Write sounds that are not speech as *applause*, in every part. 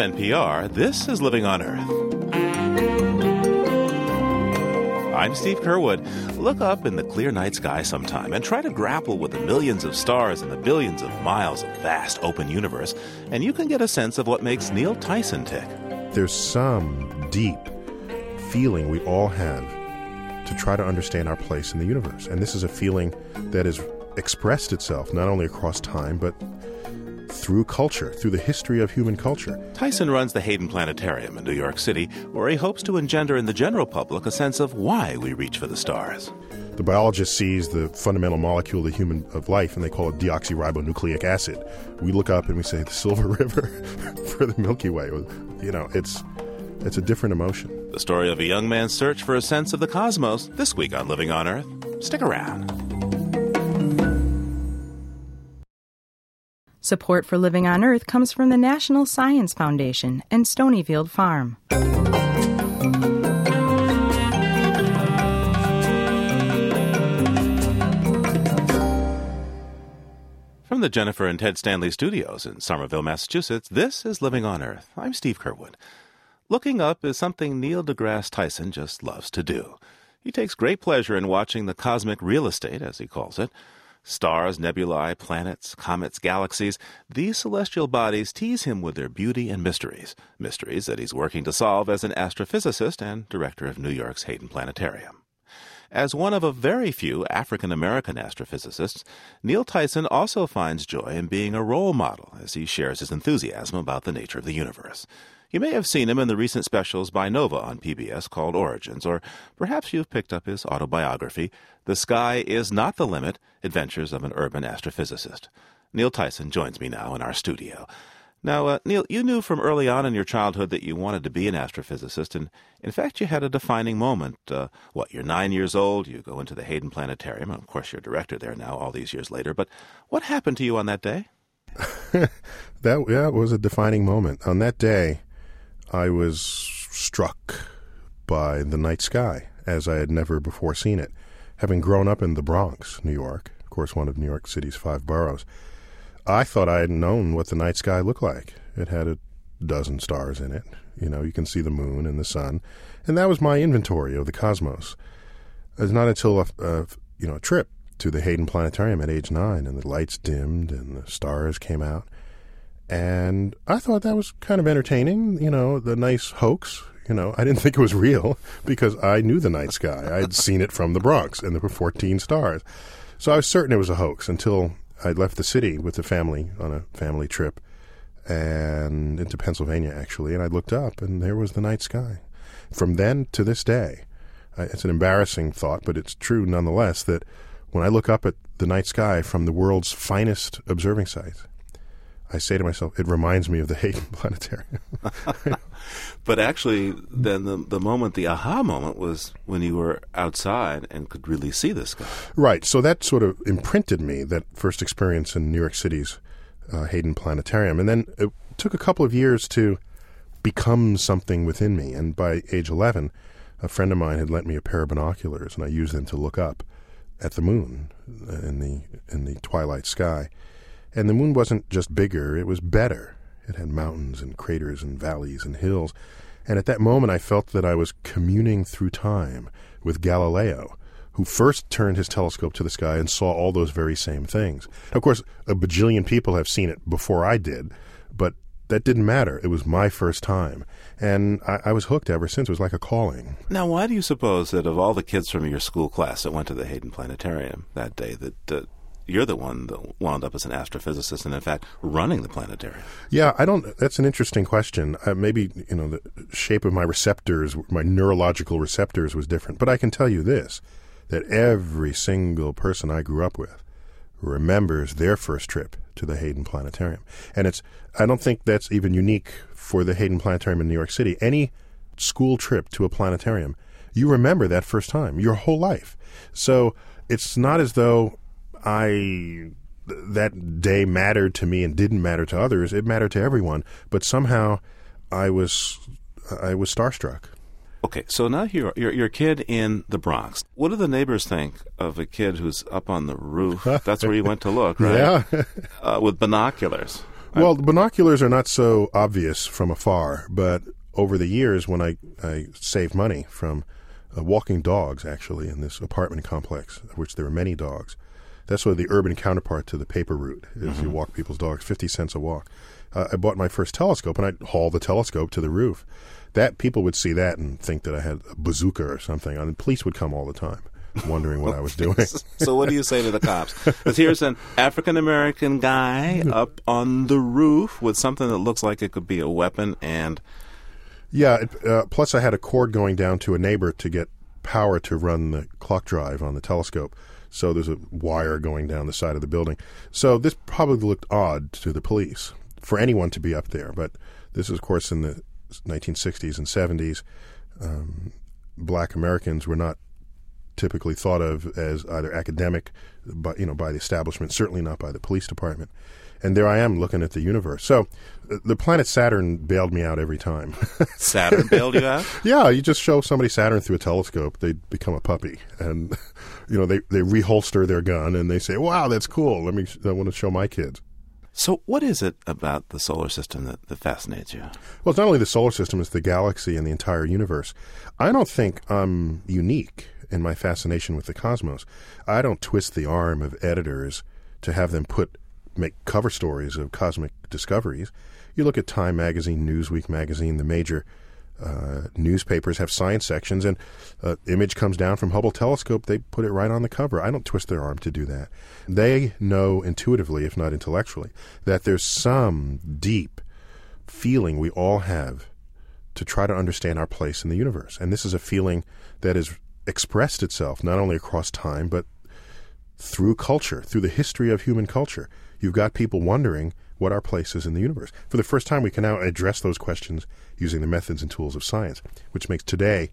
NPR, this is Living on Earth. I'm Steve Curwood. Look up in the clear night sky sometime and try to grapple with the millions of stars and the billions of miles of vast open universe, and you can get a sense of what makes Neil Tyson tick. There's some deep feeling we all have to try to understand our place in the universe. And this is a feeling that has expressed itself not only across time, but through culture, through the history of human culture. Tyson runs the Hayden Planetarium in New York City, where he hopes to engender in the general public a sense of why we reach for the stars. The biologist sees the fundamental molecule of, the human, of life, and they call it deoxyribonucleic acid. We look up and we say the Silver *laughs* River for the Milky Way. You know, it's it's a different emotion. The story of a young man's search for a sense of the cosmos this week on Living on Earth. Stick around. Support for Living on Earth comes from the National Science Foundation and Stonyfield Farm. From the Jennifer and Ted Stanley studios in Somerville, Massachusetts, this is Living on Earth. I'm Steve Curwood. Looking up is something Neil deGrasse Tyson just loves to do. He takes great pleasure in watching the cosmic real estate, as he calls it, Stars, nebulae, planets, comets, galaxies, these celestial bodies tease him with their beauty and mysteries, mysteries that he's working to solve as an astrophysicist and director of New York's Hayden Planetarium. As one of a very few African American astrophysicists, Neil Tyson also finds joy in being a role model as he shares his enthusiasm about the nature of the universe. You may have seen him in the recent specials by Nova on PBS called Origins, or perhaps you've picked up his autobiography, The Sky is Not the Limit Adventures of an Urban Astrophysicist. Neil Tyson joins me now in our studio. Now, uh, Neil, you knew from early on in your childhood that you wanted to be an astrophysicist, and in fact, you had a defining moment. Uh, what, you're nine years old, you go into the Hayden Planetarium, and of course, you're director there now, all these years later. But what happened to you on that day? *laughs* that yeah, was a defining moment. On that day, I was struck by the night sky as I had never before seen it. Having grown up in the Bronx, New York, of course, one of New York City's five boroughs, I thought I had known what the night sky looked like. It had a dozen stars in it. You know, you can see the moon and the sun. And that was my inventory of the cosmos. It was not until a, a you know, a trip to the Hayden Planetarium at age nine and the lights dimmed and the stars came out and I thought that was kind of entertaining, you know, the nice hoax. You know, I didn't *laughs* think it was real because I knew the night sky. I had seen it from the Bronx, and there were 14 stars. So I was certain it was a hoax until I left the city with the family on a family trip and into Pennsylvania, actually, and I looked up, and there was the night sky. From then to this day, it's an embarrassing thought, but it's true nonetheless that when I look up at the night sky from the world's finest observing sites, I say to myself, it reminds me of the *laughs* Hayden Planetarium. *laughs* but actually, then the the moment, the aha moment, was when you were outside and could really see the sky. Right. So that sort of imprinted me that first experience in New York City's uh, Hayden Planetarium, and then it took a couple of years to become something within me. And by age eleven, a friend of mine had lent me a pair of binoculars, and I used them to look up at the moon in the in the twilight sky and the moon wasn't just bigger, it was better. It had mountains and craters and valleys and hills. And at that moment, I felt that I was communing through time with Galileo, who first turned his telescope to the sky and saw all those very same things. Of course, a bajillion people have seen it before I did, but that didn't matter. It was my first time. And I, I, was hooked ever since. It was like a calling. Now, why do you suppose that of all the kids from your school class that went to the Hayden Planetarium that day, that uh, you're the one that wound up as an astrophysicist and in fact running the planetarium. Yeah, I don't. That's an interesting question. Uh, maybe you know the shape of my receptors, my neurological receptors was different. But I can tell you this: that every single person I grew up with remembers their first trip to the Hayden Planetarium, and it's. I don't think that's even unique for the Hayden Planetarium in New York City. Any school trip to a planetarium, you remember that first time your whole life. So it's not as though I that day mattered to me and didn't matter to others. It mattered to everyone, but somehow I was I was starstruck. Okay, so now you're, you're you're a kid in the Bronx. What do the neighbors think of a kid who's up on the roof? That's where you went to look, *laughs* right? Yeah, *laughs* uh, with binoculars. Well, the binoculars are not so obvious from afar, but over the years, when I, I saved money from uh, walking dogs, actually, in this apartment complex, of which there are many dogs, that's sort of the urban counterpart to the paper route, is you walk people's dogs, 50 cents a walk. Uh, I bought my first telescope, and I'd haul the telescope to the roof. That people would see that and think that I had a bazooka or something, and the police would come all the time, wondering what I was *laughs* doing. so what do you say to the cops? Because here's an African American guy up on the roof with something that looks like it could be a weapon, and Yeah. It, uh, plus, I had a cord going down to a neighbor to get power to run the clock drive on the telescope. So there's a wire going down the side of the building. So this probably looked odd to the police for anyone to be up there. But this is, of course, in the 1960s and 70s. Um, black Americans were not typically thought of as either academic, you know, by the establishment. Certainly not by the police department. And there I am looking at the universe. So the planet Saturn bailed me out every time. *laughs* Saturn bailed you out. Yeah, you just show somebody Saturn through a telescope, they become a puppy, and *laughs* you know they they reholster their gun and they say, "Wow, that's cool. Let me. I want to show my kids." So what is it about the solar system that, that fascinates you? Well, it's not only the solar system; it's the galaxy and the entire universe. I don't think I'm unique in my fascination with the cosmos. I don't twist the arm of editors to have them put make cover stories of cosmic discoveries. You look at Time magazine, Newsweek magazine, the major uh, newspapers have science sections, and uh, image comes down from Hubble telescope. They put it right on the cover. I don't twist their arm to do that. They know intuitively, if not intellectually, that there's some deep feeling we all have to try to understand our place in the universe, and this is a feeling that has expressed itself not only across time but through culture, through the history of human culture. You've got people wondering what our place is in the universe. For the first time, we can now address those questions using the methods and tools of science, which makes today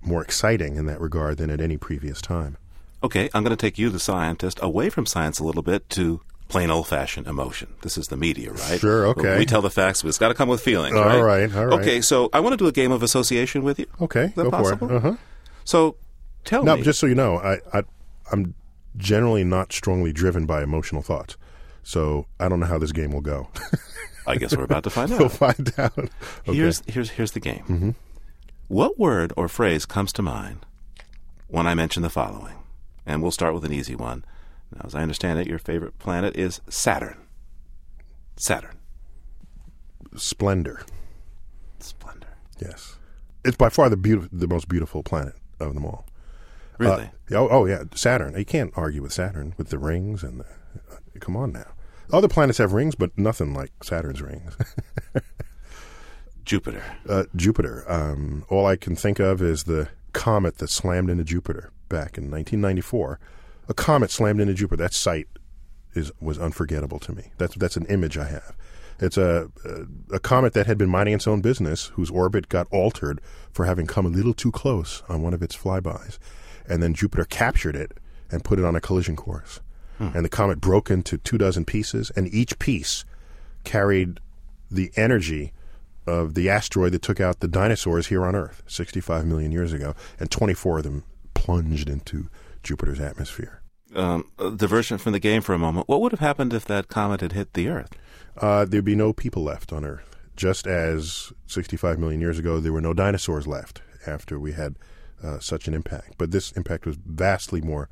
more exciting in that regard than at any previous time. Okay, I'm going to take you, the scientist, away from science a little bit to plain old fashioned emotion. This is the media, right? Sure, okay. We tell the facts, but it's got to come with feelings, All right? right, all right. Okay, so I want to do a game of association with you. Okay, Is that go possible? for it. Uh-huh. So tell Now, me. just so you know, I, I, I'm generally not strongly driven by emotional thoughts. So I don't know how this game will go. I guess we're about to find *laughs* we'll find out. Okay. Here's here's here's the game. What word or phrase comes to mind when I mention the following? And we'll start with an easy one. Now, as I understand it, your favorite planet is Saturn. Saturn. Splendor. Splendor. Yes, it's by far the beautiful, the most beautiful planet of them all. Really? Uh, oh, oh, yeah, Saturn. You can't argue with Saturn with the rings and the. uh, come on now. Other planets have rings, but nothing like Saturn's rings. *laughs* Jupiter. uh, Jupiter. Um, all I can think of is the comet that slammed into Jupiter back in 1994. A comet slammed into Jupiter. That sight is was unforgettable to me. That's that's an image I have. It's a, a a comet that had been minding its own business, whose orbit got altered for having come a little too close on one of its flybys, and then Jupiter captured it and put it on a collision course. And the comet broke into two dozen pieces, and each piece carried the energy of the asteroid that took out the dinosaurs here on Earth 65 million years ago, and 24 of them plunged into Jupiter's atmosphere. Um, diversion from the game for a moment. What would have happened if that comet had hit the Earth? Uh, there'd be no people left on Earth. Just as 65 million years ago, there were no dinosaurs left after we had uh, such an impact. But this impact was vastly more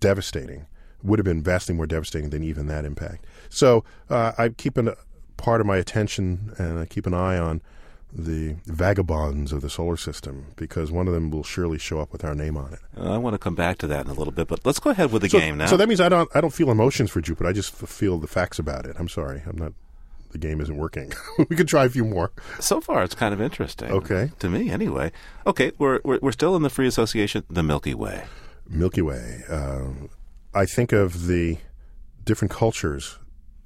devastating, would have been vastly more devastating than even that impact. So uh, I keep an, part of my attention and I keep an eye on the vagabonds of the solar system because one of them will surely show up with our name on it. Uh, I want to come back to that in a little bit, but let's go ahead with the So, game now. so that means I don't I don't feel emotions for Jupiter. I just feel the facts about it. I'm sorry. I'm not. The game isn't working. *laughs* we could try a few more. So far, it's kind of interesting. Okay. To me, anyway. Okay, we're, we're, we're still in the free association, the Milky Way. Milky Way. Um, I think of the different cultures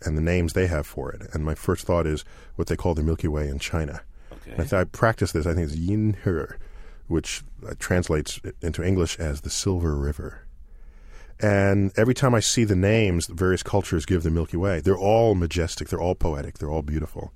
and the names they have for it, and my first thought is what they call the Milky Way in China. Okay. And I, th- I practice this. I think it's Yin He, which uh, translates into English as the Silver River. And every time I see the names the various cultures give the Milky Way, they're all majestic, they're all poetic, they're all beautiful.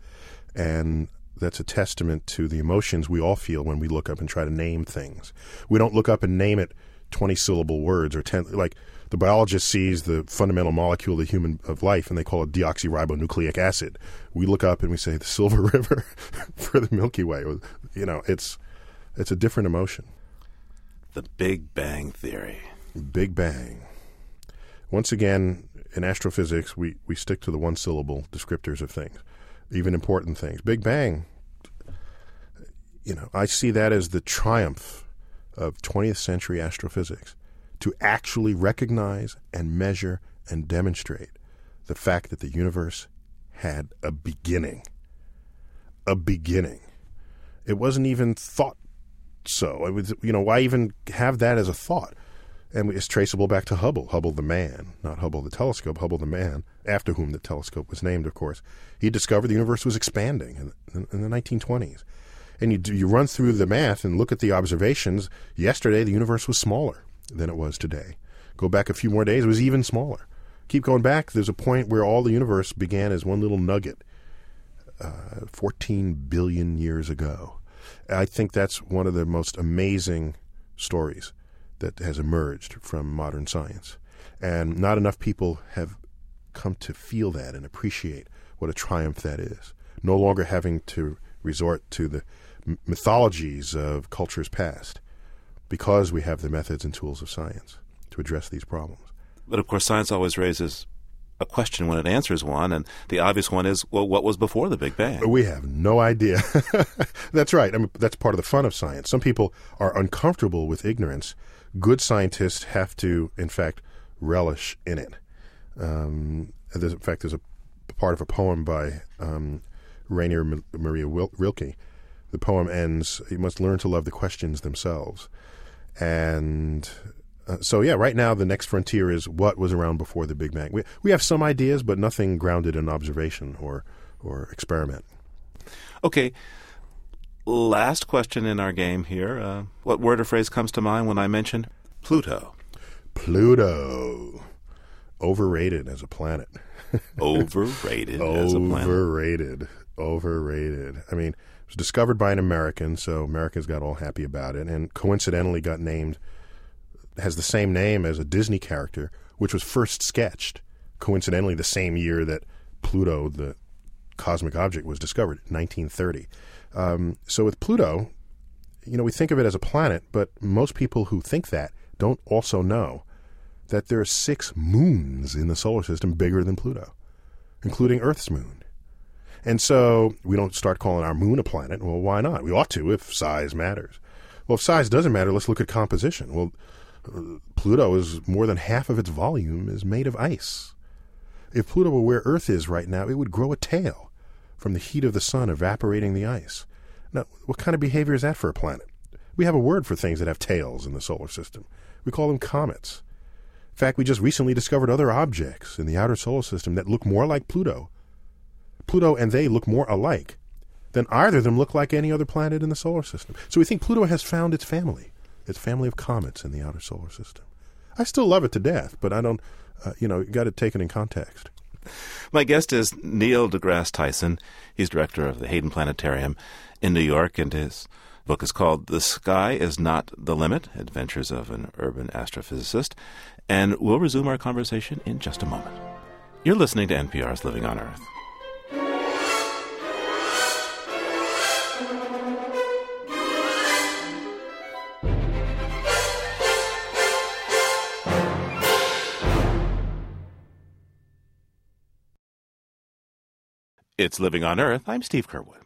And that's a testament to the emotions we all feel when we look up and try to name things. We don't look up and name it 20 syllable words or 10 like the biologist sees the fundamental molecule of the human of life and they call it deoxyribonucleic acid. We look up and we say the silver *laughs* river for the milky way. You know it's it's a different emotion. The big bang theory. Big bang. Once again in astrophysics we we stick to the one syllable descriptors of things even important things. Big bang you know i see that as the triumph of 20th century astrophysics to actually recognize and measure and demonstrate the fact that the universe had a beginning. A beginning. It wasn't even thought so. It was, you know, why even have that as a thought? And it's traceable back to Hubble, Hubble the man, not Hubble the telescope, Hubble the man, after whom the telescope was named, of course. He discovered the universe was expanding in, in the 1920s and you you run through the math and look at the observations. Yesterday, the universe was smaller than it was today. Go back a few more days, it was even smaller. Keep going back. There's a point where all the universe began as one little nugget, uh, 14 billion years ago. I think that's one of the most amazing stories that has emerged from modern science. And not enough people have come to feel that and appreciate what a triumph that is. No longer having to resort to the mythologies of cultures past because we have the methods and tools of science to address these problems. But of course, science always raises a question when it answers one, and the obvious one is, well, what was before the Big Bang? We have no idea. *laughs* that's right. I mean, that's part of the fun of science. Some people are uncomfortable with ignorance. Good scientists have to, in fact, relish in it. Um, in fact, there's a part of a poem by um, Rainer Maria Rilke the poem ends, you must learn to love the questions themselves. And uh, so, yeah, right now the next frontier is what was around before the Big Bang. We, we have some ideas, but nothing grounded in observation or, or experiment. Okay. Last question in our game here. Uh, what word or phrase comes to mind when I mention Pluto? Pluto. Overrated as a planet. *laughs* Overrated as a planet. Overrated. Overrated. I mean, was discovered by an American, so Americans got all happy about it, and coincidentally got named, has the same name as a Disney character, which was first sketched, coincidentally, the same year that Pluto, the cosmic object, was discovered, 1930. Um, so with Pluto, you know, we think of it as a planet, but most people who think that don't also know that there are six moons in the solar system bigger than Pluto, including Earth's moon. And so we don't start calling our moon a planet. Well, why not? We ought to if size matters. Well, if size doesn't matter, let's look at composition. Well, Pluto is more than half of its volume is made of ice. If Pluto were where Earth is right now, it would grow a tail from the heat of the sun evaporating the ice. Now, what kind of behavior is that for a planet? We have a word for things that have tails in the solar system. We call them comets. In fact, we just recently discovered other objects in the outer solar system that look more like Pluto Pluto and they look more alike than either of them look like any other planet in the solar system. So we think Pluto has found its family, its family of comets in the outer solar system. I still love it to death, but I don't, uh, you know, you got to take it in context. My guest is Neil deGrasse Tyson. He's director of the Hayden Planetarium in New York, and his book is called The Sky is Not the Limit Adventures of an Urban Astrophysicist. And we'll resume our conversation in just a moment. You're listening to NPR's Living on Earth. It's Living on Earth. I'm Steve Curwood.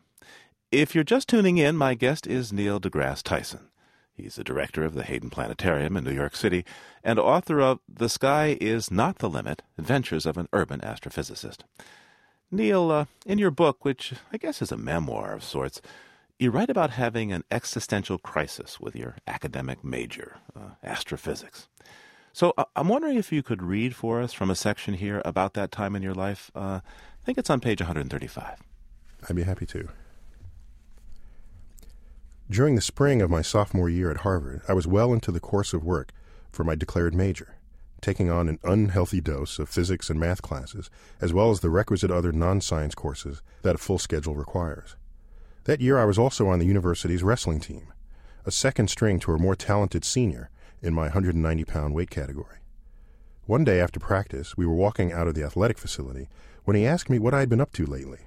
If you're just tuning in, my guest is Neil deGrasse Tyson. He's the director of the Hayden Planetarium in New York City and author of The Sky is Not the Limit Adventures of an Urban Astrophysicist. Neil, uh, in your book, which I guess is a memoir of sorts, you write about having an existential crisis with your academic major, uh, astrophysics. So uh, I'm wondering if you could read for us from a section here about that time in your life. I think it's on page 135. I'd be happy to. During the spring of my sophomore year at Harvard, I was well into the course of work for my declared major, taking on an unhealthy dose of physics and math classes, as well as the requisite other non science courses that a full schedule requires. That year, I was also on the university's wrestling team, a second string to a more talented senior, in my 190 pound weight category. One day after practice, we were walking out of the athletic facility when he asked me what I had been up to lately.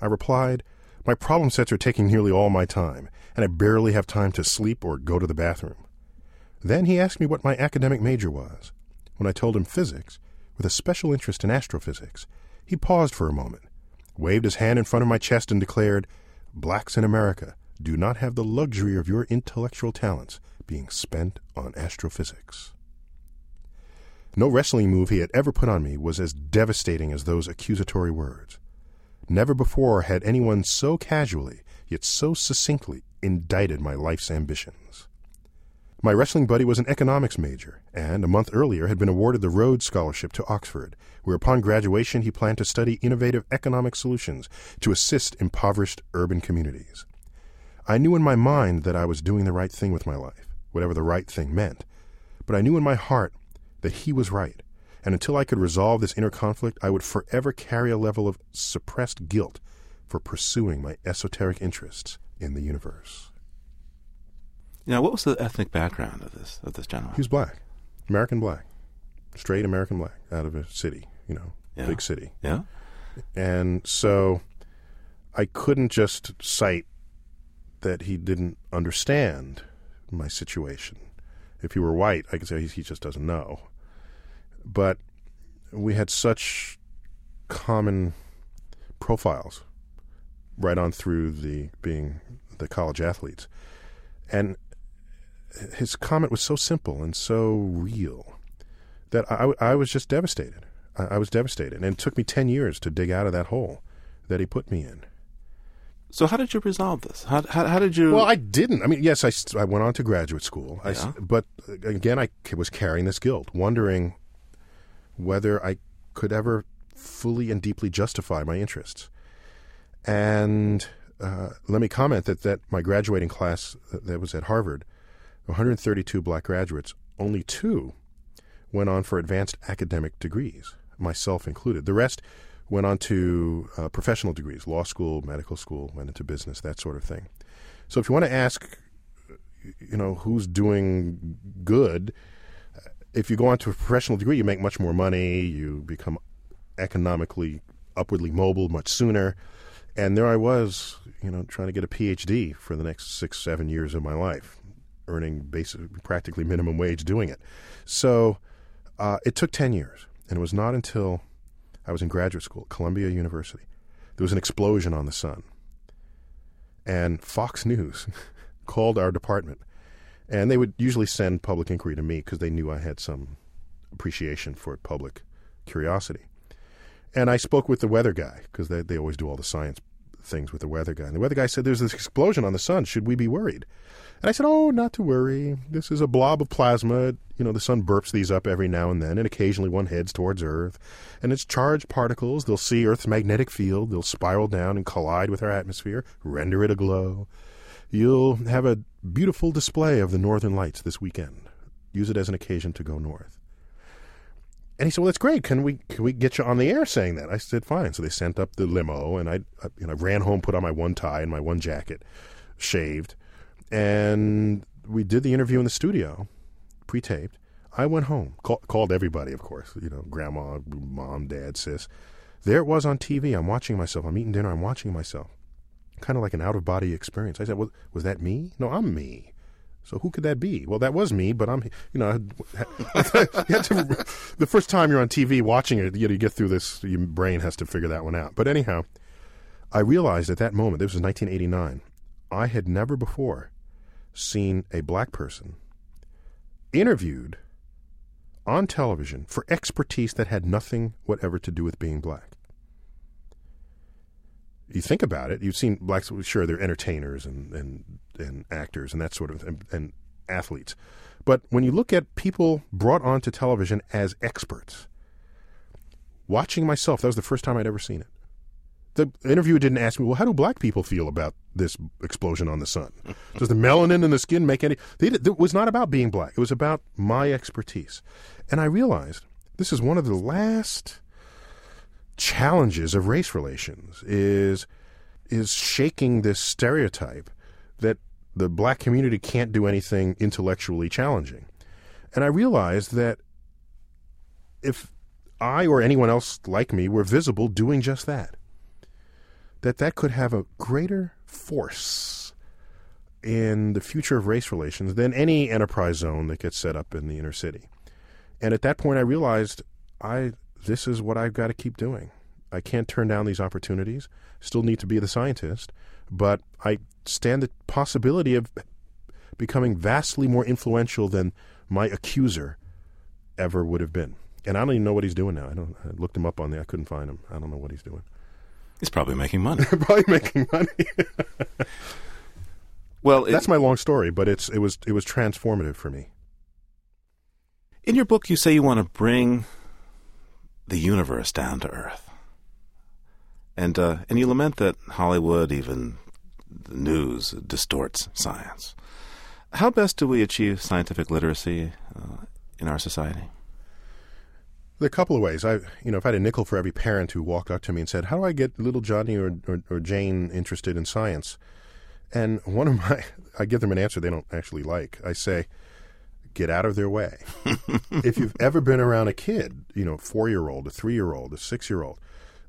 I replied, My problem sets are taking nearly all my time, and I barely have time to sleep or go to the bathroom. Then he asked me what my academic major was. When I told him physics, with a special interest in astrophysics, he paused for a moment, waved his hand in front of my chest, and declared, Blacks in America do not have the luxury of your intellectual talents being spent on astrophysics. No wrestling move he had ever put on me was as devastating as those accusatory words. Never before had anyone so casually, yet so succinctly, indicted my life's ambitions. My wrestling buddy was an economics major, and a month earlier had been awarded the Rhodes Scholarship to Oxford, where upon graduation he planned to study innovative economic solutions to assist impoverished urban communities. I knew in my mind that I was doing the right thing with my life, whatever the right thing meant, but I knew in my heart that he was right, and until I could resolve this inner conflict, I would forever carry a level of suppressed guilt for pursuing my esoteric interests in the universe. Now, what was the ethnic background of this of this gentleman? He was black, American black, straight American black, out of a city, you know, Yeah. big city, Yeah. and so I couldn't just cite that he didn't understand my situation. If he were white, I could say he, he just doesn't know. But we had such common profiles right on through the being the college athletes. And his comment was so simple and so real that I, I was just devastated. I, I was devastated. And it took me 10 years to dig out of that hole that he put me in. So, how did you resolve this? How how, how did you? Well, I didn't. I mean, yes, I, I went on to graduate school. I Yeah. but uh, again, I was carrying this guilt, wondering whether I could ever fully and deeply justify my interests. And uh, let me comment that, that my graduating class that was at Harvard, 132 black graduates, only two went on for advanced academic degrees, myself included. The rest went on to uh, professional degrees, law school, medical school, went into business, that sort of thing. So if you want to ask, you know, who's doing good, if you go on to a professional degree, you make much more money, you become economically upwardly mobile much sooner. And there I was, you know, trying to get a PhD for the next six, seven years of my life, earning basic, practically minimum wage doing it. So uh, it took 10 years. And it was not until I was in graduate school at Columbia University. There was an explosion on the sun. And Fox News *laughs* called our department. And they would usually send public inquiry to me because they knew I had some appreciation for public curiosity. And I spoke with the weather guy because they, they always do all the science things with the weather guy. And the weather guy said, There's this explosion on the sun. Should we be worried? And I said, Oh, not to worry. This is a blob of plasma. You know, the sun burps these up every now and then, and occasionally one heads towards Earth. And it's charged particles. They'll see Earth's magnetic field. They'll spiral down and collide with our atmosphere, render it aglow. You'll have a beautiful display of the northern lights this weekend. Use it as an occasion to go north. And he said, "Well, that's great. Can we can we get you on the air saying that?" I said, "Fine." So they sent up the limo, and I, I you know ran home, put on my one tie and my one jacket, shaved, and we did the interview in the studio, pre-taped. I went home, call, called everybody, of course, you know, grandma, mom, dad, sis. There it was on TV. I'm watching myself. I'm eating dinner. I'm watching myself, kind of like an out-of-body experience. I said, "Was was that me? No, I'm me." So who could that be? Well, that was me, but I'm, you know, *laughs* to, the first time you're on TV watching it, you, know, you get through this, your brain has to figure that one out. But anyhow, I realized at that moment, this was 1989, I had never before seen a black person interviewed on television for expertise that had nothing whatever to do with being black. You think about it, you've seen blacks, sure, they're entertainers and, and, and actors and that sort of, and, and athletes. But when you look at people brought onto television as experts, watching myself, that was the first time I'd ever seen it. The interviewer didn't ask me, well, how do black people feel about this explosion on the sun? *laughs* Does the melanin in the skin make any? They, it was not about being black. It was about my expertise. And I realized this is one of the last challenges of race relations is is shaking this stereotype that the black community can't do anything intellectually challenging. And I realized that if I or anyone else like me were visible doing just that, that that could have a greater force in the future of race relations than any enterprise zone that gets set up in the inner city. And at that point, I realized I this is what I've got to keep doing. I can't turn down these opportunities. Still need to be the scientist, but I stand the possibility of becoming vastly more influential than my accuser ever would have been. And I don't even know what he's doing now. I don't. I looked him up on there. I couldn't find him. I don't know what he's doing. He's probably making money. *laughs* probably making money. *laughs* well, it, that's my long story, but it's it was it was transformative for me. In your book, you say you want to bring the universe down to earth, and uh, and you lament that Hollywood, even the news, distorts science. How best do we achieve scientific literacy uh, in our society? There are a couple of ways. I, you know, if I had a nickel for every parent who walked up to me and said, "How do I get little Johnny or, or, or Jane interested in science?" and one of my, *laughs* I give them an answer they don't actually like. I say, "Get out of their way." *laughs* if you've ever been around a kid, you know, four year old, a three year old, a six year old,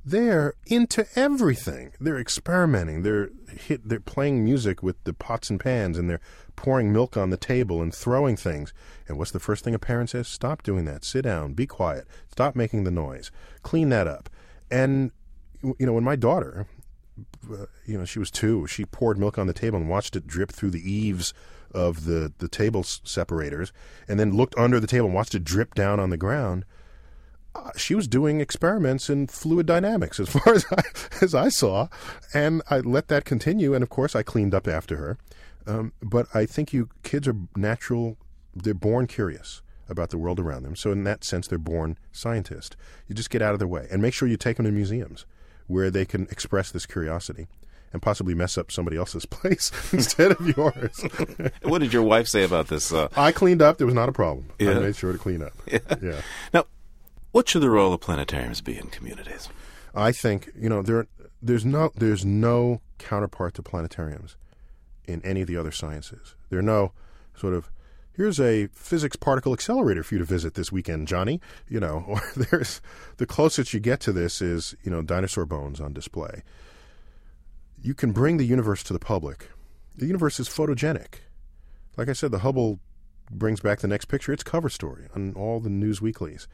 they're into everything. They're experimenting. They're hit. They're playing music with the pots and pans, and they're pouring milk on the table and throwing things. And what's the first thing a parent says? Stop doing that. Sit down. Be quiet. Stop making the noise. Clean that up. And you know, when my daughter, uh, you know, she was two, she poured milk on the table and watched it drip through the eaves of the the table separators, and then looked under the table and watched it drip down on the ground. Uh, she was doing experiments in fluid dynamics as *laughs* far as I, as I saw, and I let that continue. And of course, I cleaned up after her. Um, but I think you kids are natural; they're born curious about the world around them. So in that sense, they're born scientists. You just get out of their way and make sure you take them to museums where they can express this curiosity and possibly mess up somebody else's *laughs* place instead of yours. *laughs* what did your wife say about this? Uh... I cleaned up. There was not a problem. Yeah. I made sure to clean up. Yeah. yeah. Now, what should the role of planetariums be in communities? I think you know there there's no there's no counterpart to planetariums in any of the other sciences. There are no sort of here's a physics particle accelerator for you to visit this weekend, Johnny. You know, *laughs* or there's the closest you get to this is you know dinosaur bones on display. You can bring the universe to the public. The universe is photogenic. Like I said, the Hubble brings back the next picture. It's cover story on all the news weeklies.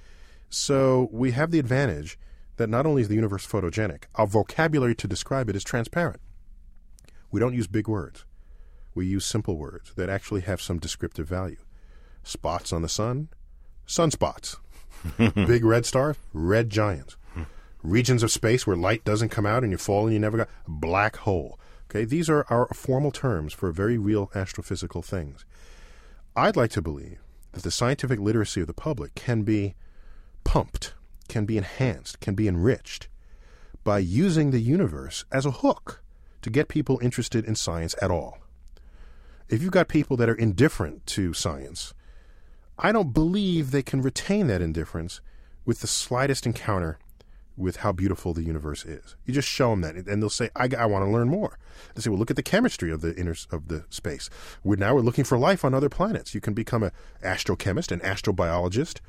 So we have the advantage that not only is the universe photogenic, our vocabulary to describe it is transparent. We don't use big words we use simple words that actually have some descriptive value. Spots on the sun, sunspots. *laughs* Big red stars, red giants. Regions of space where light doesn't come out and you fall and you never got black hole. Okay, these are our formal terms for very real astrophysical things. I'd like to believe that the scientific literacy of the public can be pumped, can be enhanced, can be enriched by using the universe as a hook to get people interested in science at all if you've got people that are indifferent to science, I don't believe they can retain that indifference with the slightest encounter with how beautiful the universe is. You just show them that, and they'll say, "I, I want to learn more." They say, "Well, look at the chemistry of the inner of the space. We're now we're looking for life on other planets. You can become an astrochemist, an astrobiologist,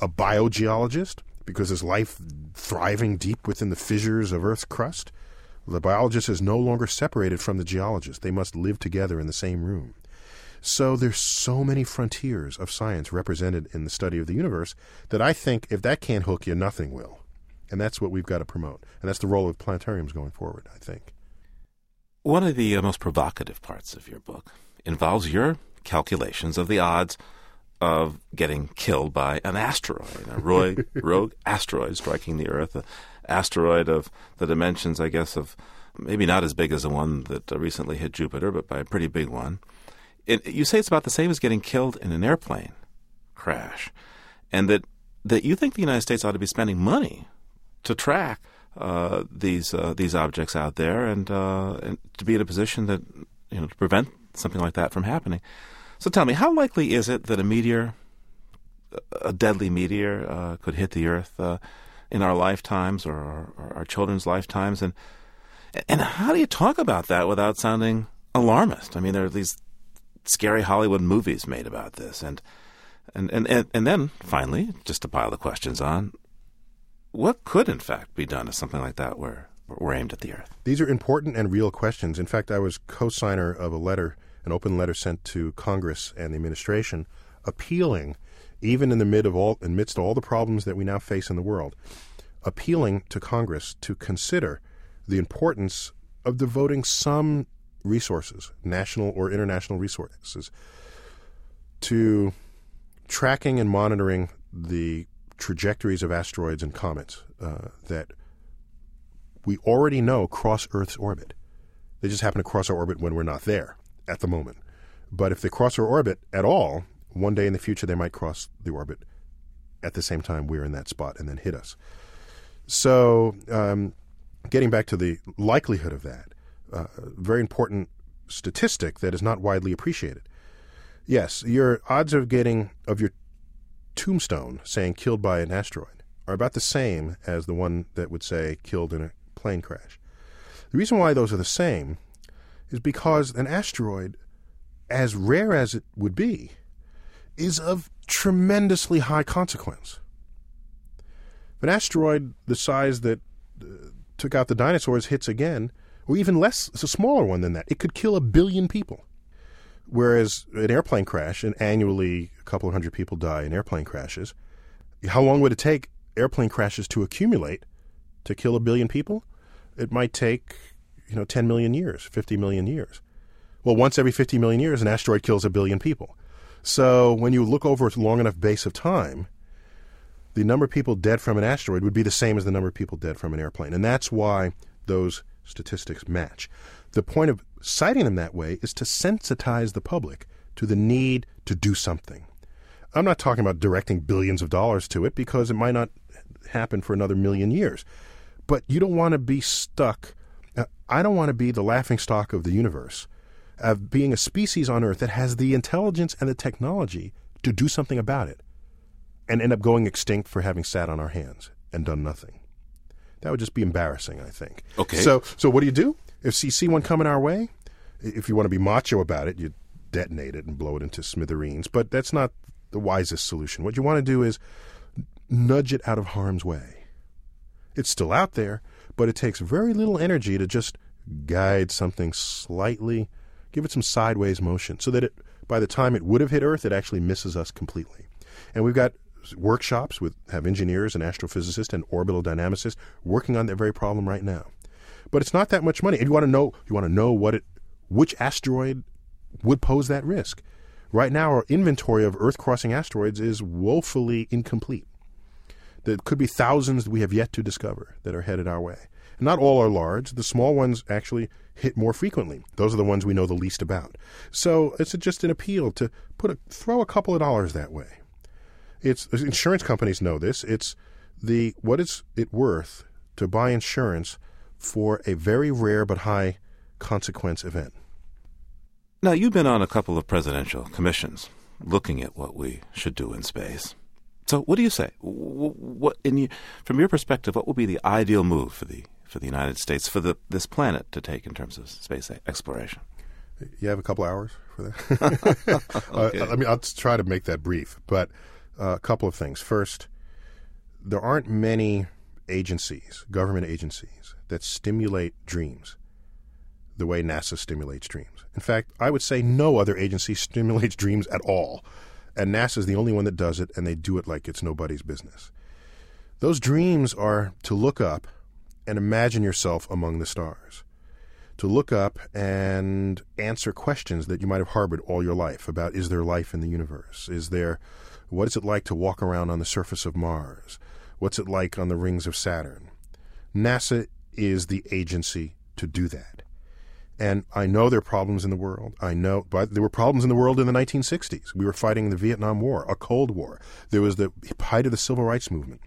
a biogeologist, because there's life thriving deep within the fissures of Earth's crust. The biologist is no longer separated from the geologist. They must live together in the same room. So there's so many frontiers of science represented in the study of the universe that I think if that can't hook you, nothing will. And that's what we've got to promote. And that's the role of planetariums going forward, I think. One of the uh, most provocative parts of your book involves your calculations of the odds of getting killed by an asteroid, a rogue, *laughs* rogue asteroid striking the Earth, an asteroid of the dimensions, I guess, of maybe not as big as the one that uh, recently hit Jupiter, but by a pretty big one. It, you say it's about the same as getting killed in an airplane crash, and that that you think the United States ought to be spending money to track uh, these uh, these objects out there and uh, and to be in a position that you know to prevent something like that from happening. So tell me, how likely is it that a meteor, a deadly meteor, uh, could hit the Earth? Uh, in our lifetimes or our, or our children's lifetimes, and and how do you talk about that without sounding alarmist? I mean, there are these scary Hollywood movies made about this, and And, and, and, and then, finally, just to pile the questions on, what could, in fact, be done if something like that were, were aimed at the Earth? These are important and real questions. In fact, I was co signer of a letter, an open letter sent to Congress and the administration, appealing, even in the mid of all, amidst all the problems that we now face in the world, appealing to Congress to consider the importance of devoting some resources, national or international resources, to tracking and monitoring the trajectories of asteroids and comets uh, that we already know cross Earth's orbit. They just happen to cross our orbit when we're not there at the moment. But if they cross our orbit at all, one day in the future they might cross the orbit at the same time we're in that spot and then hit us. So, um, getting back to the likelihood of that, uh, very important statistic that is not widely appreciated. Yes, your odds of getting of your tombstone saying killed by an asteroid are about the same as the one that would say killed in a plane crash. The reason why those are the same is because an asteroid, as rare as it would be, is of tremendously high consequence. If an asteroid the size that uh, took out the dinosaurs hits again, or even less, it's a smaller one than that, it could kill a billion people. Whereas an airplane crash, and annually a couple of hundred people die in airplane crashes, how long would it take airplane crashes to accumulate to kill a billion people? It might take, you know, 10 million years, 50 million years. Well, once every 50 million years, an asteroid kills a billion people. So when you look over a long enough base of time, the number of people dead from an asteroid would be the same as the number of people dead from an airplane. And that's why those statistics match. The point of citing them that way is to sensitize the public to the need to do something. I'm not talking about directing billions of dollars to it because it might not happen for another million years. But you don't want to be stuck. Uh, I don't want to be the laughing stock of the universe, of being a species on Earth that has the intelligence and the technology to do something about it and end up going extinct for having sat on our hands and done nothing. That would just be embarrassing, I think. Okay. So, so what do you do? If you see one coming our way, if you want to be macho about it, you detonate it and blow it into smithereens. But that's not the wisest solution. What you want to do is nudge it out of harm's way. It's still out there, but it takes very little energy to just guide something slightly, give it some sideways motion, so that it, by the time it would have hit Earth, it actually misses us completely. And we've got workshops with have engineers and astrophysicists and orbital dynamicists working on that very problem right now. But it's not that much money. And you want to know you want to know what it which asteroid would pose that risk. Right now our inventory of Earth crossing asteroids is woefully incomplete. There could be thousands that we have yet to discover that are headed our way. And not all are large. The small ones actually hit more frequently. Those are the ones we know the least about. So it's just an appeal to put a, throw a couple of dollars that way. It's insurance companies know this. It's the what is it worth to buy insurance for a very rare but high consequence event. Now, you've been on a couple of presidential commissions looking at what we should do in space. So, what do you say? What, in you, from your perspective, what would be the ideal move for the for the United States for the, this planet to take in terms of space exploration? You have a couple hours for that. *laughs* *laughs* *laughs* okay. uh, I mean, I'll try to make that brief, but uh, a couple of things. First, there aren't many agencies, government agencies, that stimulate dreams the way NASA stimulates dreams. In fact, I would say no other agency *laughs* stimulates dreams at all. And NASA is the only one that does it, and they do it like it's nobody's business. Those dreams are to look up and imagine yourself among the stars, to look up and answer questions that you might have harbored all your life about is there life in the universe? Is there what is it like to walk around on the surface of Mars? What's it like on the rings of Saturn? NASA is the agency to do that. And I know there are problems in the world. I know, but there were problems in the world in the 1960s. We were fighting the Vietnam War, a Cold War. There was the height of the Civil Rights Movement.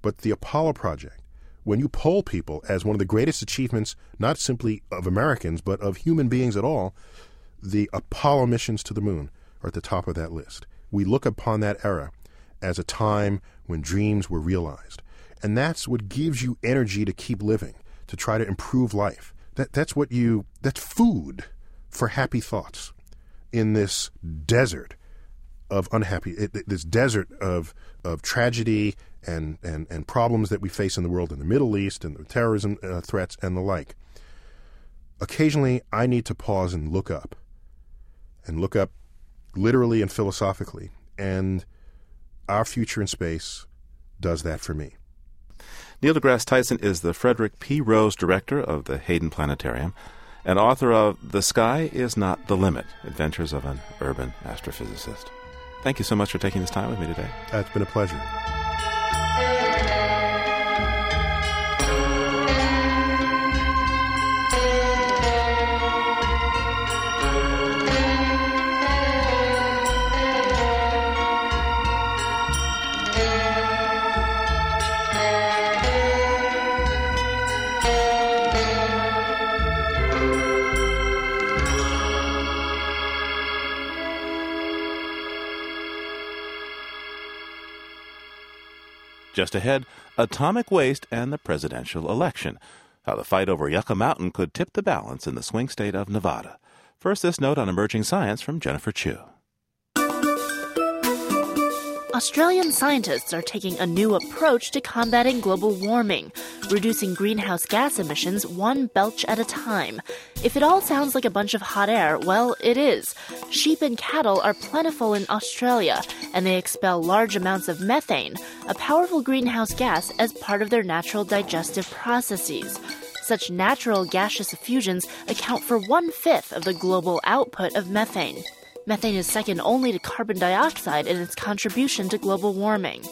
But the Apollo project, when you poll people as one of the greatest achievements, not simply of Americans, but of human beings at all, the Apollo missions to the moon are at the top of that list we look upon that era as a time when dreams were realized. And that's what gives you energy to keep living, to try to improve life. That, that's what you, that's food for happy thoughts in this desert of unhappy, this desert of of tragedy and, and, and problems that we face in the world in the Middle East and the terrorism uh, threats and the like. Occasionally, I need to pause and look up, and look up literally and philosophically. And our future in space does that for me. Neil deGrasse Tyson is the Frederick P. Rose Director of the Hayden Planetarium and author of The Sky is Not the Limit Adventures of an Urban Astrophysicist. Thank you so much for taking this time with me today. Uh, it's been a pleasure. Just ahead, atomic waste and the presidential election. How the fight over Yucca Mountain could tip the balance in the swing state of Nevada. First, this note on emerging science from Jennifer Chu. Australian scientists are taking a new approach to combating global warming, reducing greenhouse gas emissions one belch at a time. If it all sounds like a bunch of hot air, well, it is. Sheep and cattle are plentiful in Australia, and they expel large amounts of methane, a powerful greenhouse gas, as part of their natural digestive processes. Such natural gaseous effusions account for one fifth of the global output of methane. Methane is second only to carbon dioxide in its contribution to global warming.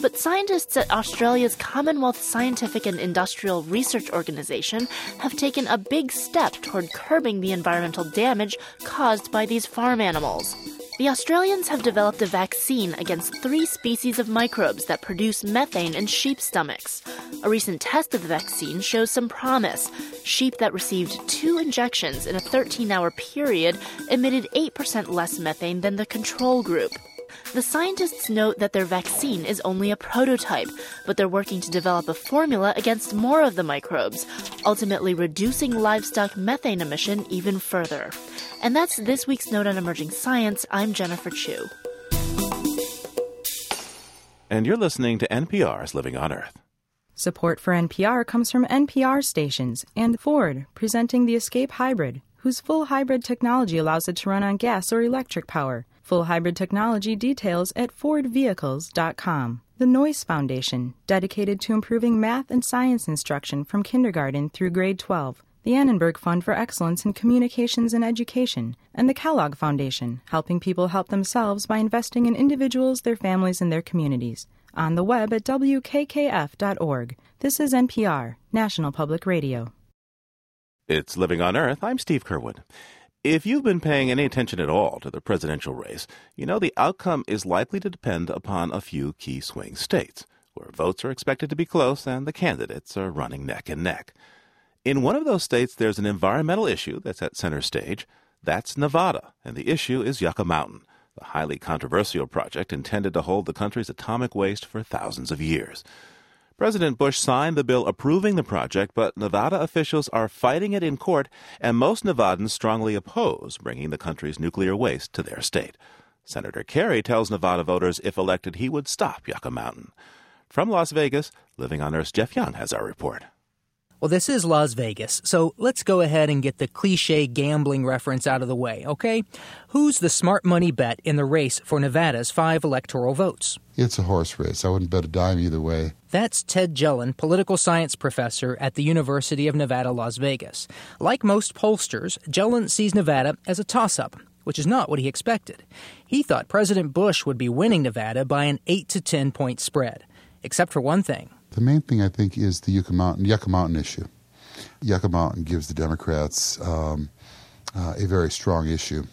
But scientists at Australia's Commonwealth Scientific and Industrial Research Organisation have taken a big step toward curbing the environmental damage caused by these farm animals. The Australians have developed a vaccine against three species of microbes that produce methane in sheep stomachs. A recent test of the vaccine shows some promise. Sheep that received two injections in a 13 hour period emitted 8% less methane than the control group. The scientists note that their vaccine is only a prototype, but they're working to develop a formula against more of the microbes, ultimately reducing livestock methane emission even further. And that's this week's Note on Emerging Science. I'm Jennifer Chu. And you're listening to NPR's Living on Earth. Support for NPR comes from NPR stations and Ford, presenting the Escape Hybrid, whose full hybrid technology allows it to run on gas or electric power. Full hybrid technology details at FordVehicles.com. The Noyce Foundation, dedicated to improving math and science instruction from kindergarten through grade 12. The Annenberg Fund for Excellence in Communications and Education, and the Kellogg Foundation, helping people help themselves by investing in individuals, their families, and their communities. On the web at wkkf.org. This is NPR, National Public Radio. It's Living on Earth. I'm Steve Curwood. If you've been paying any attention at all to the presidential race, you know the outcome is likely to depend upon a few key swing states, where votes are expected to be close and the candidates are running neck and neck. In one of those states, there's an environmental issue that's at center stage. That's Nevada, and the issue is Yucca Mountain, the highly controversial project intended to hold the country's atomic waste for thousands of years. President Bush signed the bill approving the project, but Nevada officials are fighting it in court, and most Nevadans strongly oppose bringing the country's nuclear waste to their state. Senator Kerry tells Nevada voters if elected, he would stop Yucca Mountain. From Las Vegas, Living on Earth's Jeff Young has our report. Well, this is Las Vegas, so let's go ahead and get the cliche gambling reference out of the way, okay? Who's the smart money bet in the race for Nevada's five electoral votes? It's a horse race. I wouldn't bet a dime either way. That's Ted Jelen, political science professor at the University of Nevada, Las Vegas. Like most pollsters, Jelen sees Nevada as a toss up, which is not what he expected. He thought President Bush would be winning Nevada by an 8 to 10 point spread, except for one thing. The main thing I think is the Yucca Mountain, Yucca Mountain issue. Yucca Mountain gives the Democrats um, uh, a very strong issue,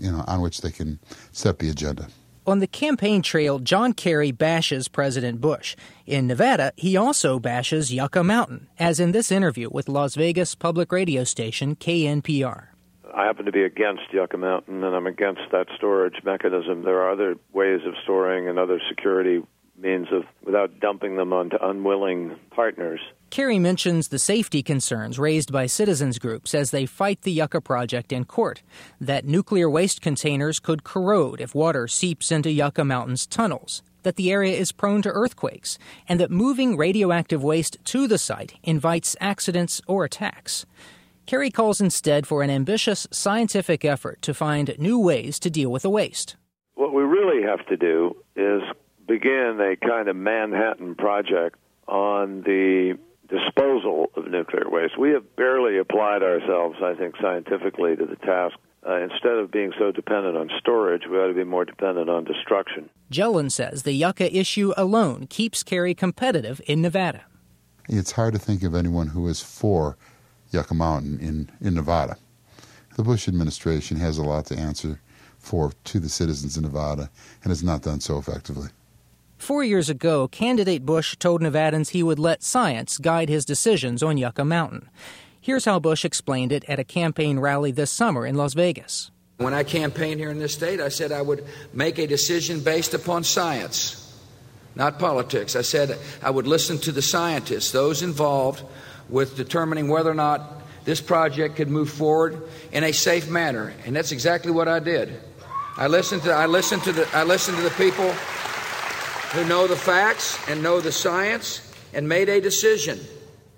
you know, on which they can set the agenda. On the campaign trail, John Kerry bashes President Bush. In Nevada, he also bashes Yucca Mountain, as in this interview with Las Vegas public radio station KNPR. I happen to be against Yucca Mountain, and I'm against that storage mechanism. There are other ways of storing and other security means of without dumping them onto unwilling partners. Kerry mentions the safety concerns raised by citizens groups as they fight the Yucca project in court that nuclear waste containers could corrode if water seeps into Yucca Mountain's tunnels, that the area is prone to earthquakes, and that moving radioactive waste to the site invites accidents or attacks. Kerry calls instead for an ambitious scientific effort to find new ways to deal with the waste. What we really have to do is begin a kind of Manhattan project on the disposal of nuclear waste. We have barely applied ourselves, I think, scientifically to the task. Uh, instead of being so dependent on storage, we ought to be more dependent on destruction. Jelen says the Yucca issue alone keeps Kerry competitive in Nevada. It's hard to think of anyone who is for Yucca Mountain in, in Nevada. The Bush administration has a lot to answer for to the citizens of Nevada and has not done so effectively. Four years ago, candidate Bush told Nevadans he would let science guide his decisions on Yucca Mountain. Here's how Bush explained it at a campaign rally this summer in Las Vegas. When I campaigned here in this state, I said I would make a decision based upon science, not politics. I said I would listen to the scientists, those involved with determining whether or not this project could move forward in a safe manner, and that's exactly what I did. I listened to I listened to the I listened to the people who know the facts and know the science and made a decision.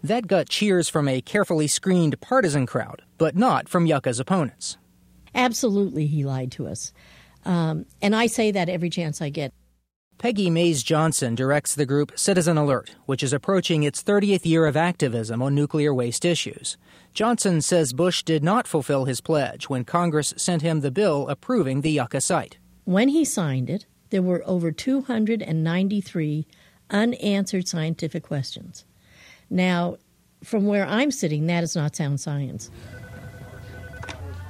That got cheers from a carefully screened partisan crowd, but not from Yucca's opponents. Absolutely, he lied to us. Um, and I say that every chance I get. Peggy Maze Johnson directs the group Citizen Alert, which is approaching its 30th year of activism on nuclear waste issues. Johnson says Bush did not fulfill his pledge when Congress sent him the bill approving the Yucca site. When he signed it, there were over 293 unanswered scientific questions. Now, from where I'm sitting, that is not sound science.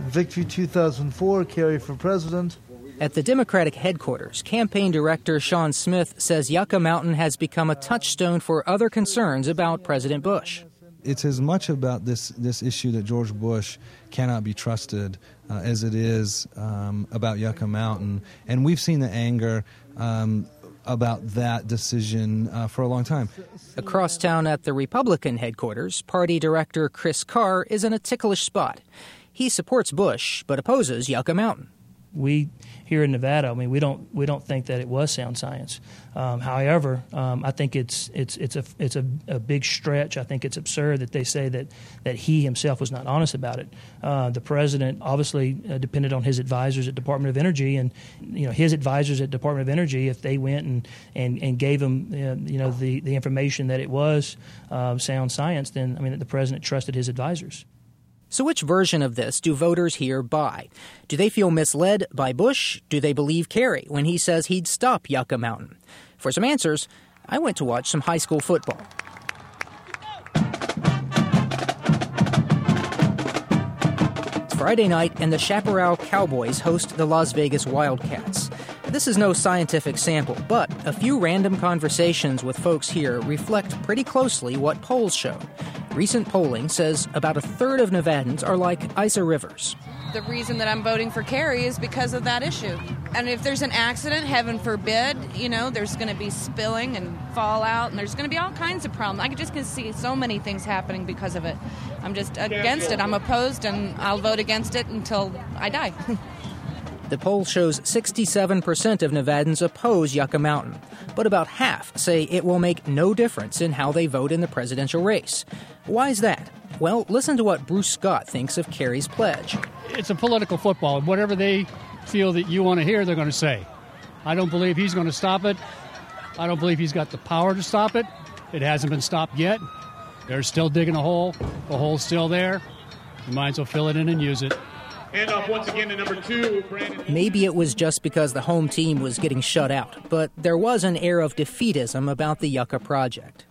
Victory 2004, Kerry for president. At the Democratic headquarters, campaign director Sean Smith says Yucca Mountain has become a touchstone for other concerns about President Bush. It's as much about this, this issue that George Bush cannot be trusted uh, as it is um, about Yucca Mountain. And we've seen the anger um, about that decision uh, for a long time. Across town at the Republican headquarters, party director Chris Carr is in a ticklish spot. He supports Bush but opposes Yucca Mountain we here in Nevada, I mean, we don't we don't think that it was sound science. Um, however, um, I think it's it's it's a it's a, a, big stretch. I think it's absurd that they say that that he himself was not honest about it. Uh, the president obviously uh, depended on his advisors at Department of Energy, and you know his advisors at Department of Energy, if they went and and, and gave him uh, you know the the information that it was uh, sound science, then I mean the president trusted his advisors. So, which version of this do voters here buy? Do they feel misled by Bush? Do they believe Kerry when he says he'd stop Yucca Mountain? For some answers, I went to watch some high school football. It's Friday night, and the Chaparral Cowboys host the Las Vegas Wildcats. This is no scientific sample, but a few random conversations with folks here reflect pretty closely what polls show. Recent polling says about a third of Nevadans are like Isa Rivers. The reason that I'm voting for Kerry is because of that issue. And if there's an accident, heaven forbid, you know, there's going to be spilling and fallout, and there's going to be all kinds of problems. I just can see so many things happening because of it. I'm just against it. I'm opposed, and I'll vote against it until I die. *laughs* The poll shows 67% of Nevadans oppose Yucca Mountain, but about half say it will make no difference in how they vote in the presidential race. Why is that? Well, listen to what Bruce Scott thinks of Kerry's pledge. It's a political football. Whatever they feel that you want to hear, they're going to say. I don't believe he's going to stop it. I don't believe he's got the power to stop it. It hasn't been stopped yet. They're still digging a hole. The hole's still there. You might as well fill it in and use it. Once again to number two, Brandon. Maybe it was just because the home team was getting shut out, but there was an air of defeatism about the Yucca project.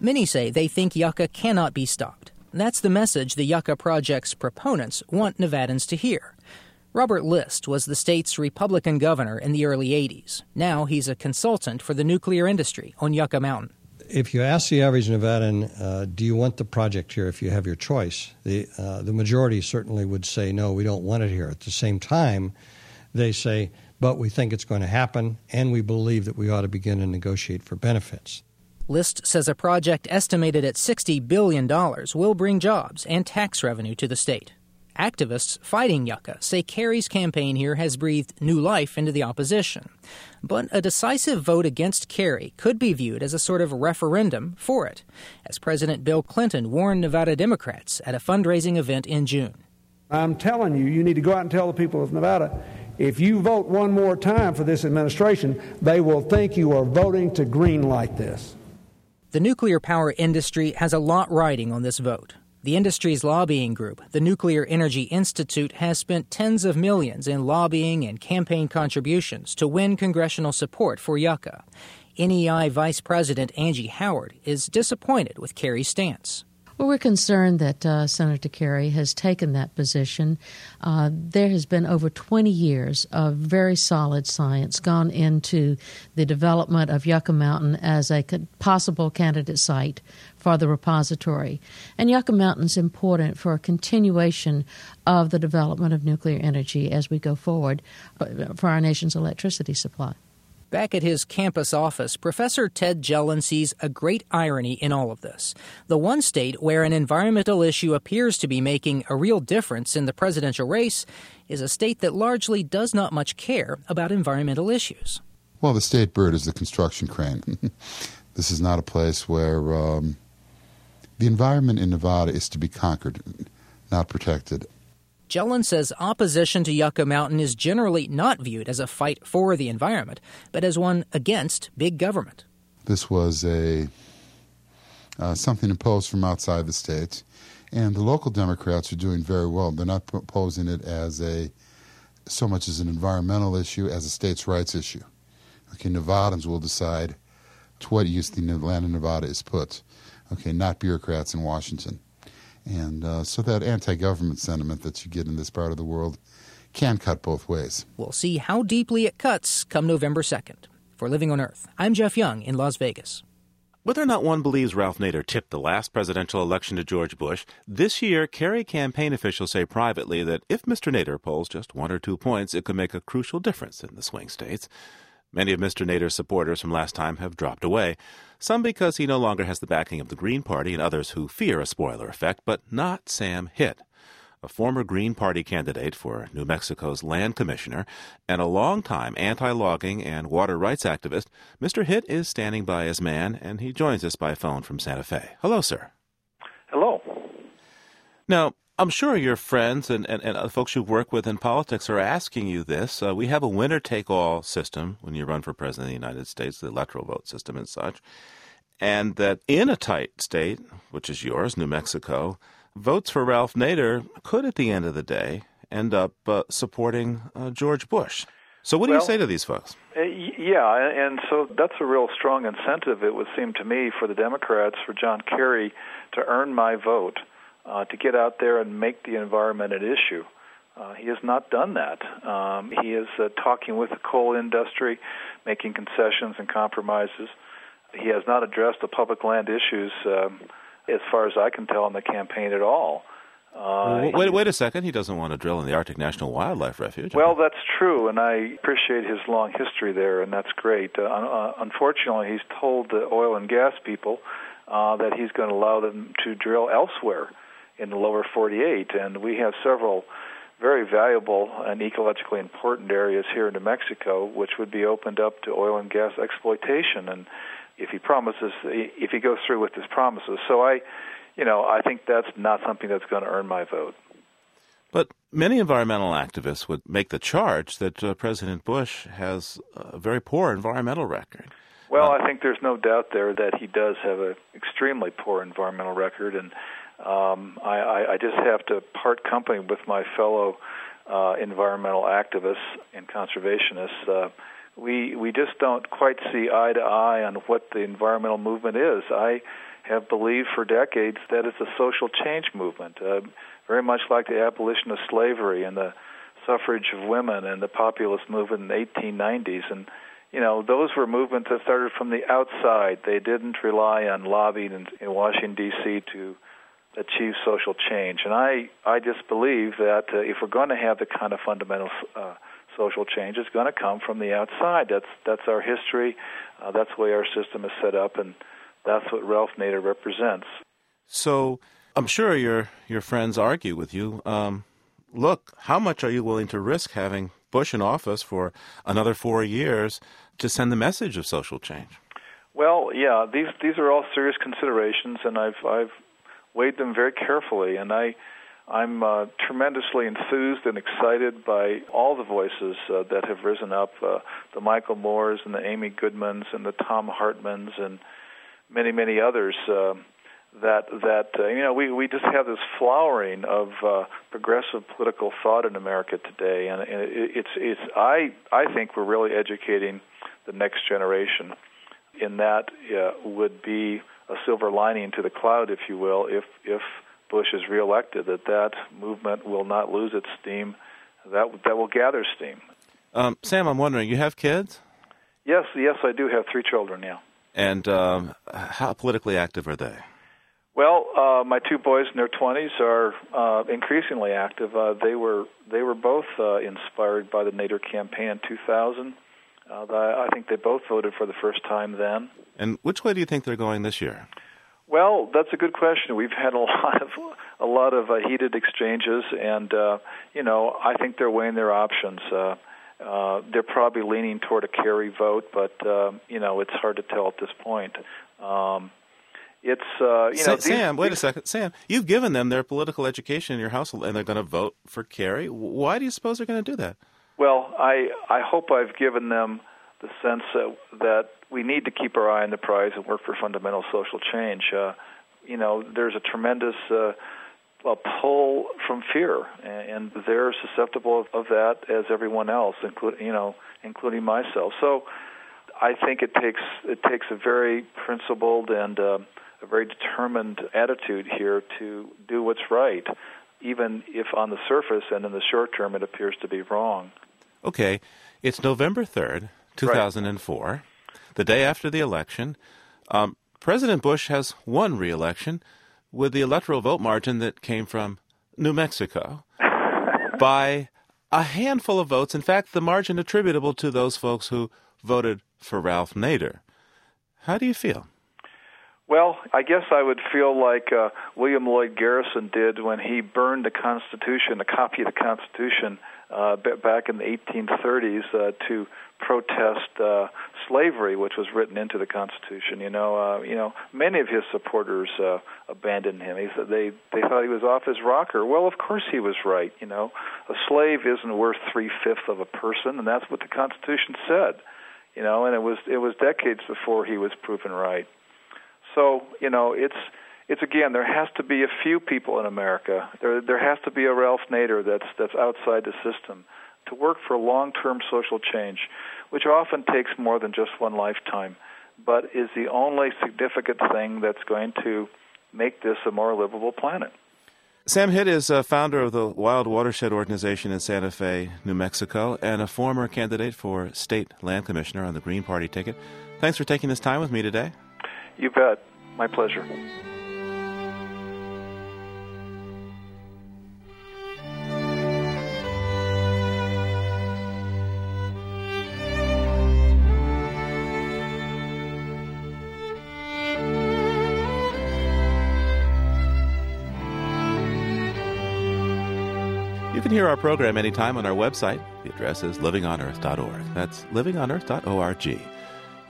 Many say they think Yucca cannot be stopped. That's the message the Yucca project's proponents want Nevadans to hear. Robert List was the state's Republican governor in the early 80s. Now he's a consultant for the nuclear industry on Yucca Mountain if you ask the average Nevadan, uh, do you want the project here if you have your choice, the, uh, the majority certainly would say, no, we don't want it here. At the same time, they say, but we think it's going to happen, and we believe that we ought to begin to negotiate for benefits. List says a project estimated at $60 billion will bring jobs and tax revenue to the state. Activists fighting Yucca say Kerry's campaign here has breathed new life into the opposition. But a decisive vote against Kerry could be viewed as a sort of referendum for it, as President Bill Clinton warned Nevada Democrats at a fundraising event in June. I'm telling you, you need to go out and tell the people of Nevada if you vote one more time for this administration, they will think you are voting to greenlight this. The nuclear power industry has a lot riding on this vote. The industry's lobbying group, the Nuclear Energy Institute, has spent tens of millions in lobbying and campaign contributions to win congressional support for Yucca. NEI Vice President Angie Howard is disappointed with Kerry's stance. Well, we're concerned that uh, Senator Kerry has taken that position. Uh, there has been over 20 years of very solid science gone into the development of Yucca Mountain as a possible candidate site for the repository. And Yucca Mountain is important for a continuation of the development of nuclear energy as we go forward uh, for our nation's electricity supply. Back at his campus office, Professor Ted Jelen sees a great irony in all of this. The one state where an environmental issue appears to be making a real difference in the presidential race is a state that largely does not much care about environmental issues. Well, the state bird is the construction crane. *laughs* this is not a place where um, the environment in Nevada is to be conquered, not protected. Jelen says opposition to Yucca Mountain is generally not viewed as a fight for the environment, but as one against big government. This was a uh, something imposed from outside the state, and the local Democrats are doing very well. They're not proposing it as a so much as an environmental issue as a states' rights issue. Okay, Nevadans will decide to what use the land of Nevada is put. Okay, not bureaucrats in Washington. And uh, so that anti government sentiment that you get in this part of the world can cut both ways. We'll see how deeply it cuts come November 2nd. For Living on Earth, I'm Jeff Young in Las Vegas. Whether or not one believes Ralph Nader tipped the last presidential election to George Bush, this year Kerry campaign officials say privately that if Mr. Nader polls just one or two points, it could make a crucial difference in the swing states. Many of Mr. Nader's supporters from last time have dropped away, some because he no longer has the backing of the Green Party and others who fear a spoiler effect, but not Sam Hitt. A former Green Party candidate for New Mexico's land commissioner and a longtime anti logging and water rights activist, Mr. Hitt is standing by his man, and he joins us by phone from Santa Fe. Hello, sir. Hello. Now, I'm sure your friends and, and, and folks you work with in politics are asking you this. Uh, we have a winner take all system when you run for president of the United States, the electoral vote system and such. And that in a tight state, which is yours, New Mexico, votes for Ralph Nader could, at the end of the day, end up uh, supporting uh, George Bush. So, what do well, you say to these folks? Uh, yeah, and so that's a real strong incentive, it would seem to me, for the Democrats, for John Kerry to earn my vote uh, to get out there and make the environment an issue. Uh, he has not done that. Um, he is uh, talking with the coal industry, making concessions and compromises. He has not addressed the public land issues, um, as far as I can tell, in the campaign at all. Uh, wait, wait a second. He doesn't want to drill in the Arctic National Wildlife Refuge. Well, that's true, and I appreciate his long history there, and that's great. Uh, uh, unfortunately, he's told the oil and gas people uh, that he's going to allow them to drill elsewhere in the lower 48, and we have several very valuable and ecologically important areas here in New Mexico, which would be opened up to oil and gas exploitation. And if he promises, if he goes through with his promises, so I, you know, I think that's not something that's going to earn my vote. But many environmental activists would make the charge that uh, President Bush has a very poor environmental record. Well, uh, I think there's no doubt there that he does have an extremely poor environmental record, and um, I, I, I just have to part company with my fellow uh, environmental activists and conservationists. Uh, we we just don't quite see eye to eye on what the environmental movement is. I have believed for decades that it's a social change movement, uh, very much like the abolition of slavery and the suffrage of women and the populist movement in the 1890s. And you know, those were movements that started from the outside. They didn't rely on lobbying in, in Washington D.C. to achieve social change. And I, I just believe that uh, if we're going to have the kind of fundamental uh, social change it's going to come from the outside. That's that's our history. Uh, that's the way our system is set up, and that's what Ralph Nader represents. So I'm sure your your friends argue with you. Um, look, how much are you willing to risk having Bush in office for another four years to send the message of social change? Well, yeah, these these are all serious considerations, and I've I've weighed them very carefully, and I I'm uh, tremendously enthused and excited by all the voices uh, that have risen up uh, the Michael Moores and the Amy Goodmans and the Thom Hartmanns and many, many others. Uh, that that uh, you know we we just have this flowering of uh, progressive political thought in America today, and, and it, it's it's I I think we're really educating the next generation, in that uh, would be a silver lining to the cloud, if you will, if if Bush is reelected, that that movement will not lose its steam, that that will gather steam. Um, Sam, I'm wondering, you have kids? Yes, yes, I do have three children now. And um, how politically active are they? Well, uh, my two boys in their 20s are uh, increasingly active. Uh, they were they were both uh, inspired by the Nader campaign in 2000. Uh, I think they both voted for the first time then. And which way do you think they're going this year? Well, that's a good question. We've had a *laughs* lot of a lot of uh, heated exchanges, and uh, you know, I think they're weighing their options. Uh, uh, they're probably leaning toward a Kerry vote, but uh, you know, it's hard to tell at this point. Um, it's uh, you know, Sam. these, wait these, a second, Sam. You've given them their political education in your household, and they're going to vote for Kerry. Why do you suppose they're going to do that? Well, I I hope I've given them the sense that, that we need to keep our eye on the prize and work for fundamental social change. Uh, you know, there's a tremendous uh, a pull from fear, and they're susceptible of, of that as everyone else, including you know, including myself. So, I think it takes it takes a very principled and uh, a very determined attitude here to do what's right, even if on the surface and in the short term it appears to be wrong. Okay, it's November third, two thousand and four. Right the day after the election. Um, President Bush has won re-election with the electoral vote margin that came from New Mexico *laughs* by a handful of votes. In fact, the margin attributable to those folks who voted for Ralph Nader. How do you feel? Well, I guess I would feel like uh, William Lloyd Garrison did when he burned the Constitution, a copy of the Constitution, uh, back in the 1830s uh, to protest uh, slavery, which was written into the Constitution. You know, uh, you know, many of his supporters uh, abandoned him. He they they thought he was off his rocker. Well, of course he was right. You know, a slave isn't worth three fifths of a person, and that's what the Constitution said. You know, and it was it was decades before he was proven right. So you know, it's it's again there has to be a few people in America. There there has to be a Ralph Nader that's that's outside the system to work for long-term social change, which often takes more than just one lifetime, but is the only significant thing that's going to make this a more livable planet. Sam Hitt is a founder of the Wild Watershed Organization in Santa Fe, New Mexico, and a former candidate for state land commissioner on the Green Party ticket. Thanks for taking this time with me today. You bet. My pleasure. You can hear our program anytime on our website. The address is livingonearth.org. That's livingonearth.org.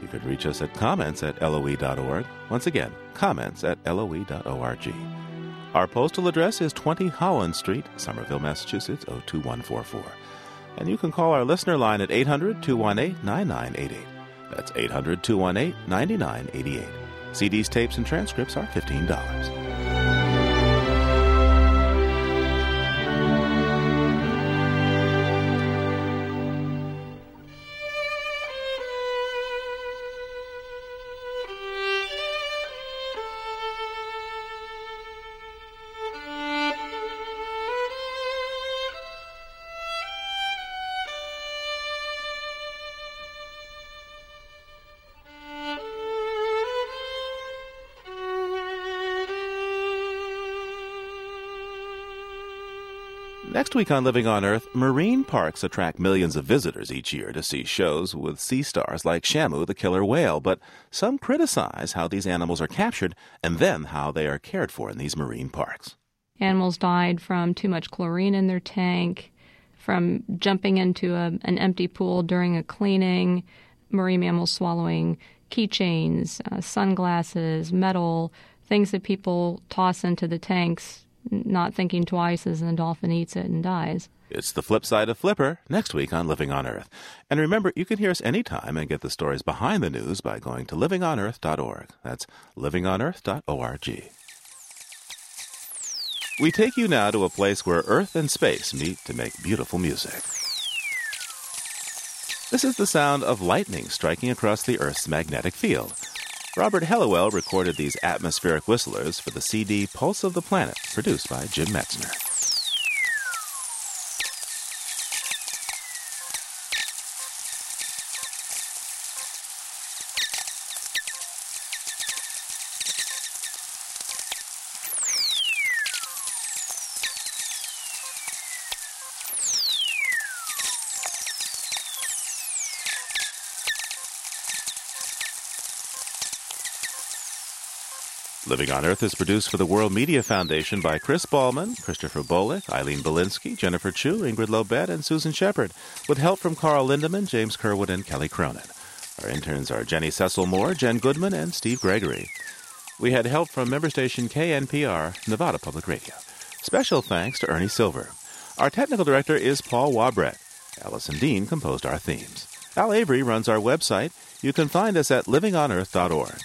You can reach us at comments at loe.org. Once again, comments at loe.org. Our postal address is 20 Holland Street, Somerville, Massachusetts, 02144. And you can call our listener line at 800 218 9988. That's 800 218 9988. CDs, tapes, and transcripts are $15. Week on Living on Earth, marine parks attract millions of visitors each year to see shows with sea stars like Shamu, the killer whale, but some criticize how these animals are captured and then how they are cared for in these marine parks. Animals died from too much chlorine in their tank, from jumping into a, an empty pool during a cleaning, marine mammals swallowing keychains, uh, sunglasses, metal, things that people toss into the tanks, not thinking twice as the dolphin eats it and dies. It's the flip side of Flipper next week on Living on Earth. And remember, you can hear us anytime and get the stories behind the news by going to livingonearth.org. That's livingonearth.org. We take you now to a place where Earth and space meet to make beautiful music. This is the sound of lightning striking across the Earth's magnetic field. Robert Helliwell recorded these atmospheric whistlers for the CD Pulse of the Planet, produced by Jim Metzner. Living on Earth is produced for the World Media Foundation by Chris Ballman, Christopher Bolick, Eileen Bolinsky, Jennifer Chu, Ingrid Lobet, and Susan Shepard, with help from Carl Lindemann, James Kerwood, and Kelly Cronin. Our interns are Jenny Cecil Moore, Jen Goodman, and Steve Gregory. We had help from member station KNPR, Nevada Public Radio. Special thanks to Ernie Silver. Our technical director is Paul Wabret. Allison Dean composed our themes. Al Avery runs our website. You can find us at livingonearth.org.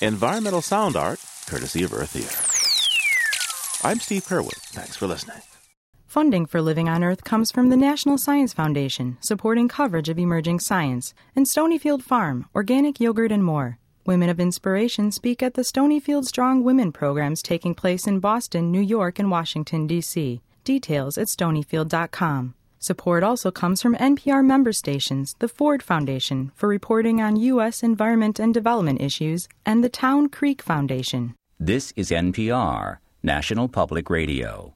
Environmental sound art courtesy of Earth Ear. I'm Steve Curwood. Thanks for listening. Funding for Living on Earth comes from the National Science Foundation, supporting coverage of emerging science, and Stonyfield Farm, organic yogurt and more. Women of Inspiration speak at the Stonyfield Strong Women programs taking place in Boston, New York, and Washington, D.C. Details at stonyfield.com. Support also comes from NPR member stations, the Ford Foundation for reporting on U.S. environment and development issues, and the Town Creek Foundation. This is NPR, National Public Radio.